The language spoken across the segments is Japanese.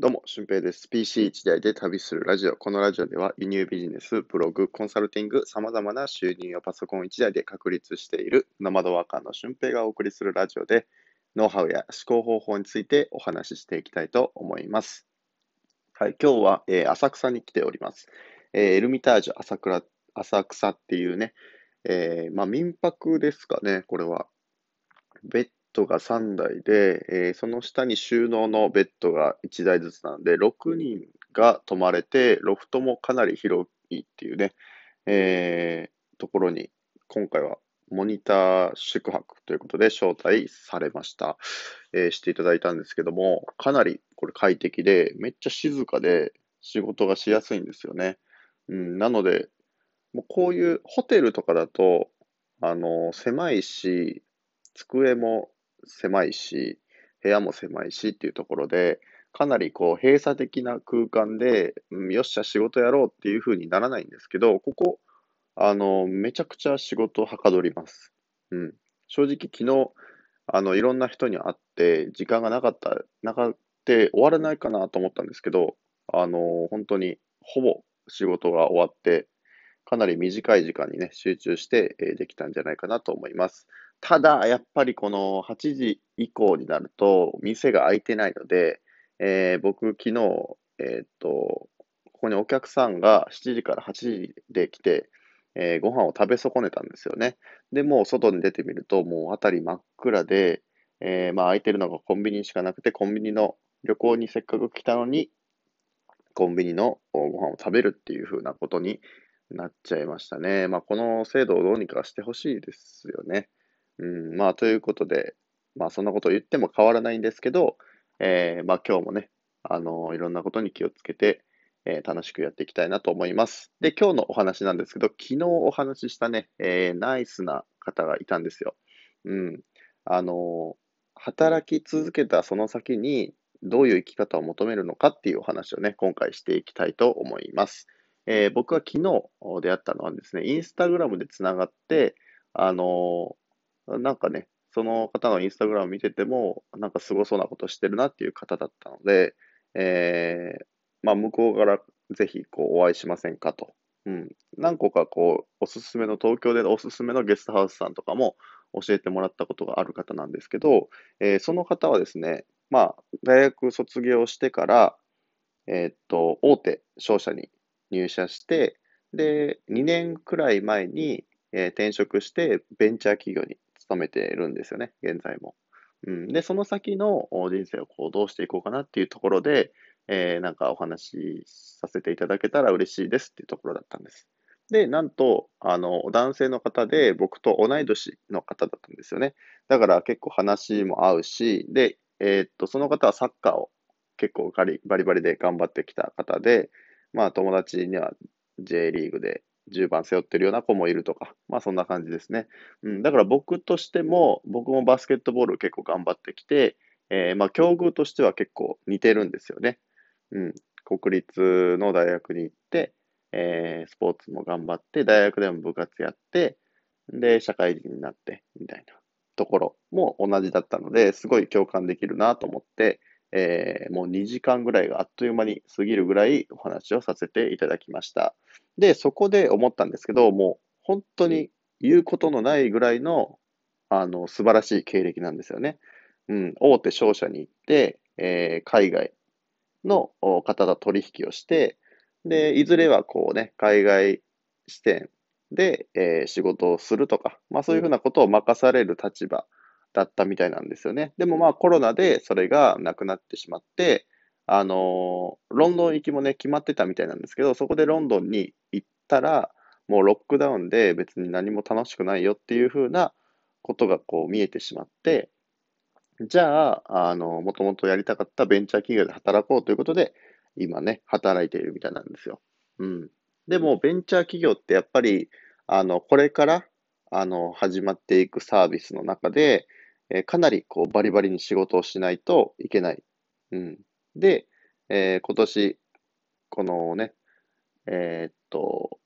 どうも、俊平です。PC1 台で旅するラジオ。このラジオでは輸入ビジネス、ブログ、コンサルティング、様々な収入をパソコン1台で確立しているノマドワーカーの俊平がお送りするラジオで、ノウハウや思考方法についてお話ししていきたいと思います。はい、今日は、えー、浅草に来ております。えー、エルミタージュ浅倉浅草っていうね、えー、まあ民泊ですかね、これは。ベッドが3台で、えー、その下に収納のベッドが1台ずつなので、6人が泊まれて、ロフトもかなり広いっていうね、えー、ところに、今回はモニター宿泊ということで招待されました。えー、していただいたんですけども、かなりこれ快適で、めっちゃ静かで仕事がしやすいんですよね。うん、なので、もうこういうホテルとかだと、あの、狭いし、机も狭いし、部屋も狭いしっていうところで、かなりこう閉鎖的な空間で、うん、よっしゃ仕事やろうっていう風にならないんですけど、ここ、あの、めちゃくちゃ仕事はかどります。うん。正直昨日、あの、いろんな人に会って、時間がなかった、なかって終わらないかなと思ったんですけど、あの、本当にほぼ仕事が終わって、かなり短い時間にね、集中して、えできたんじゃないかなと思います。ただ、やっぱりこの8時以降になると、店が開いてないので、えー、僕、昨日、えー、っと、ここにお客さんが7時から8時で来て、えー、ご飯を食べ損ねたんですよね。で、もう外に出てみると、もう辺り真っ暗で、えー、まあ空いてるのがコンビニしかなくて、コンビニの旅行にせっかく来たのに、コンビニのご飯を食べるっていう風なことになっちゃいましたね。まあこの制度をどうにかしてほしいですよね。うん、まあ、ということで、まあ、そんなことを言っても変わらないんですけど、えー、まあ、今日もね、あの、いろんなことに気をつけて、えー、楽しくやっていきたいなと思います。で、今日のお話なんですけど、昨日お話ししたね、えー、ナイスな方がいたんですよ。うん。あの、働き続けたその先に、どういう生き方を求めるのかっていうお話をね、今回していきたいと思います。えー、僕は昨日出会ったのはですね、インスタグラムでつながって、あのなんかね、その方のインスタグラム見てても、なんかすごそうなことしてるなっていう方だったので、えー、まあ、向こうからぜひこうお会いしませんかと。うん。何個かこう、おすすめの、東京でおすすめのゲストハウスさんとかも教えてもらったことがある方なんですけど、えー、その方はですね、まあ、大学卒業してから、えー、っと、大手商社に入社して、で、2年くらい前に、えー、転職してベンチャー企業にめているんですよね、現在も。うん、で、その先の人生をこうどうしていこうかなっていうところで、えー、なんかお話しさせていただけたら嬉しいですっていうところだったんです。で、なんと、あの、男性の方で僕と同い年の方だったんですよね。だから結構話も合うし、で、えー、っと、その方はサッカーを結構バリバリで頑張ってきた方で、まあ友達には J リーグで10番背負ってるような子もいるとか、まあそんな感じですね。うん、だから僕としても、僕もバスケットボール結構頑張ってきて、えー、まあ境遇としては結構似てるんですよね。うん、国立の大学に行って、えー、スポーツも頑張って、大学でも部活やって、で、社会人になって、みたいなところも同じだったので、すごい共感できるなと思って、えー、もう2時間ぐらいがあっという間に過ぎるぐらいお話をさせていただきました。で、そこで思ったんですけど、もう本当に言うことのないぐらいの、あの、素晴らしい経歴なんですよね。うん、大手商社に行って、えー、海外の方と取引をして、で、いずれはこうね、海外視点で、えー、仕事をするとか、まあそういうふうなことを任される立場だったみたいなんですよね。でもまあコロナでそれがなくなってしまって、あの、ロンドン行きもね、決まってたみたいなんですけど、そこでロンドンに行ったら、もうロックダウンで別に何も楽しくないよっていう風なことがこう見えてしまって、じゃあ、あの、もともとやりたかったベンチャー企業で働こうということで、今ね、働いているみたいなんですよ。うん。でも、ベンチャー企業ってやっぱり、あの、これから、あの、始まっていくサービスの中で、え、かなりこうバリバリに仕事をしないといけない。うん。で、えー、今年、このね、えー、っと、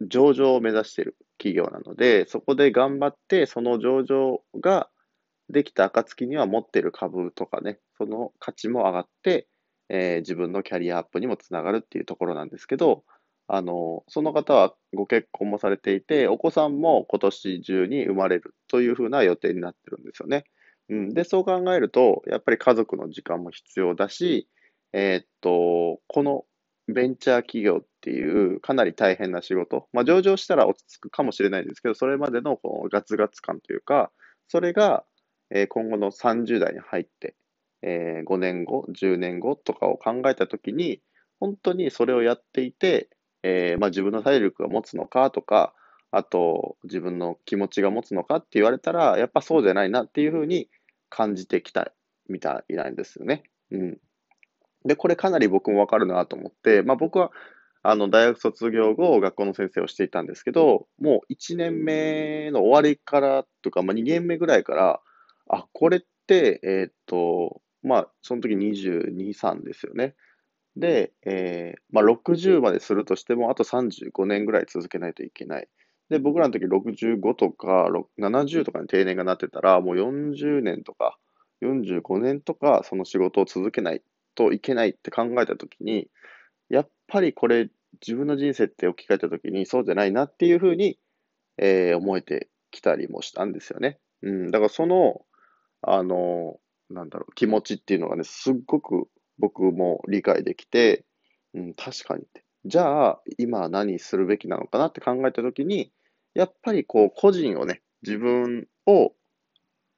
上場を目指している企業なので、そこで頑張って、その上場ができた暁には持ってる株とかね、その価値も上がって、えー、自分のキャリアアップにもつながるっていうところなんですけど、あの、その方はご結婚もされていて、お子さんも今年中に生まれるというふうな予定になってるんですよね。うん、で、そう考えると、やっぱり家族の時間も必要だし、えー、っと、このベンチャー企業っていうかなり大変な仕事、まあ、上場したら落ち着くかもしれないですけど、それまでのこのガツガツ感というか、それが、え今後の30代に入って、えー、5年後、10年後とかを考えたときに、本当にそれをやっていて、えー、まあ、自分の体力が持つのかとか、あと自分の気持ちが持つのかって言われたら、やっぱそうじゃないなっていうふうに感じてきたみたいなんですよね。うん。で、これかなり僕もわかるなと思って、まあ僕は、あの、大学卒業後、学校の先生をしていたんですけど、もう1年目の終わりからとか、まあ2年目ぐらいから、あ、これって、えー、っと、まあ、その時22、3ですよね。で、えー、まあ、60までするとしても、あと35年ぐらい続けないといけない。で、僕らの時65とか70とかに定年がなってたら、もう40年とか45年とかその仕事を続けないといけないって考えた時に、やっぱりこれ自分の人生って置き換えた時にそうじゃないなっていうふうに、えー、思えてきたりもしたんですよね。うん、だからその、あの、なんだろう、気持ちっていうのがね、すっごく僕も理解できて、うん、確かにって。じゃあ、今何するべきなのかなって考えたときに、やっぱりこう、個人をね、自分を、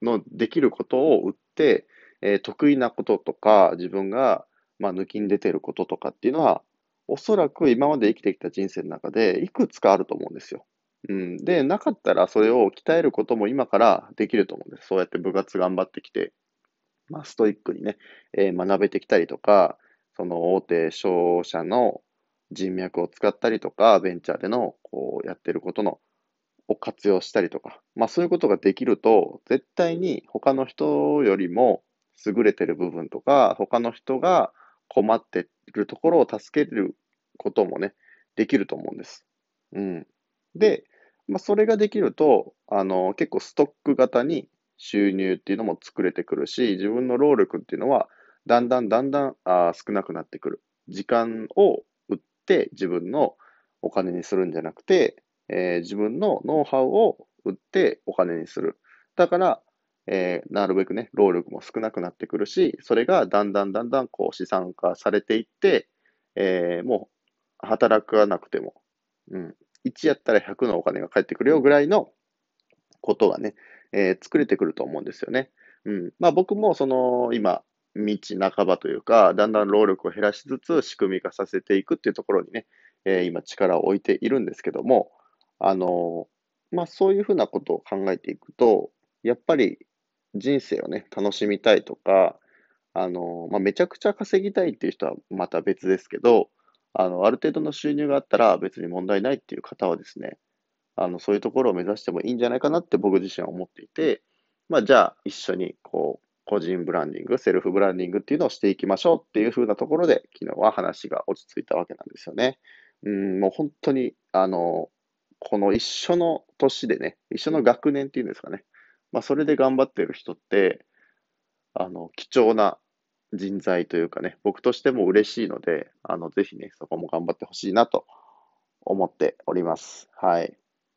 のできることを売って、えー、得意なこととか、自分が、まあ、抜きん出てることとかっていうのは、おそらく今まで生きてきた人生の中でいくつかあると思うんですよ。うん。で、なかったらそれを鍛えることも今からできると思うんです。そうやって部活頑張ってきて、まあ、ストイックにね、えー、学べてきたりとか、その大手商社の人脈を使ったりとか、ベンチャーでのこうやってることのを活用したりとか、まあそういうことができると、絶対に他の人よりも優れてる部分とか、他の人が困っているところを助けることもね、できると思うんです。うん。で、まあそれができると、あの、結構ストック型に収入っていうのも作れてくるし、自分の労力っていうのは、だんだんだんだんあ少なくなってくる。時間を売って自分のお金にするんじゃなくて、えー、自分のノウハウを売ってお金にする。だから、えー、なるべくね、労力も少なくなってくるし、それがだんだんだんだんこう資産化されていって、えー、もう働かなくても、うん、1やったら100のお金が返ってくるよぐらいのことがね、えー、作れてくると思うんですよね。うん。まあ僕もその今、道半ばというか、だんだん労力を減らしつつ仕組み化させていくっていうところにね、えー、今力を置いているんですけども、あの、まあそういうふうなことを考えていくと、やっぱり人生をね、楽しみたいとか、あの、まあめちゃくちゃ稼ぎたいっていう人はまた別ですけど、あの、ある程度の収入があったら別に問題ないっていう方はですね、あの、そういうところを目指してもいいんじゃないかなって僕自身は思っていて、まあ、じゃあ一緒にこう、個人ブランディング、セルフブランディングっていうのをしていきましょうっていう風なところで、昨日は話が落ち着いたわけなんですよね。うん、もう本当に、あの、この一緒の年でね、一緒の学年っていうんですかね。まあ、それで頑張ってる人って、あの、貴重な人材というかね、僕としても嬉しいので、あの、ぜひね、そこも頑張ってほしいなと思っております。はい。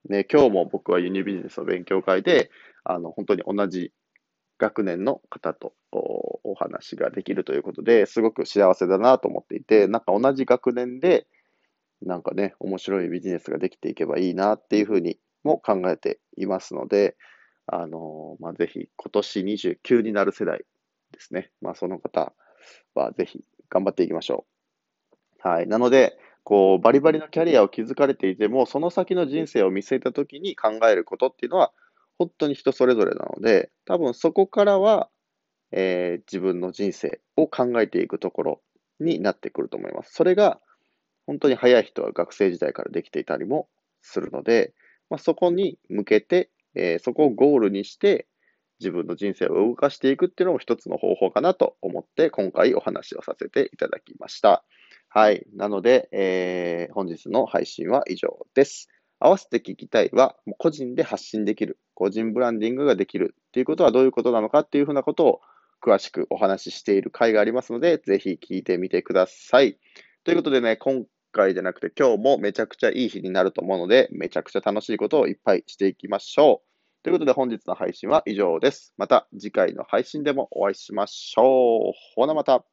ね、今日も僕は輸入ビジネスの勉強会で、あの、本当に同じ学年の方とお話ができるということで、すごく幸せだなと思っていて、なんか同じ学年で、なんかね、面白いビジネスができていけばいいなっていうふうにも考えていますので、あの、まあ、ぜひ今年29になる世代ですね。まあ、その方はぜひ頑張っていきましょう。はい。なので、こう、バリバリのキャリアを築かれていても、その先の人生を見据えたときに考えることっていうのは、本当に人それぞれなので、多分そこからは、えー、自分の人生を考えていくところになってくると思います。それが、本当に早い人は学生時代からできていたりもするので、まあ、そこに向けて、えー、そこをゴールにして、自分の人生を動かしていくっていうのも一つの方法かなと思って、今回お話をさせていただきました。はい。なので、えー、本日の配信は以上です。合わせて聞きたいは、個人で発信できる、個人ブランディングができるっていうことはどういうことなのかっていうふうなことを詳しくお話ししている回がありますので、ぜひ聞いてみてください。ということでね、今回じゃなくて今日もめちゃくちゃいい日になると思うので、めちゃくちゃ楽しいことをいっぱいしていきましょう。ということで本日の配信は以上です。また次回の配信でもお会いしましょう。ほなまた。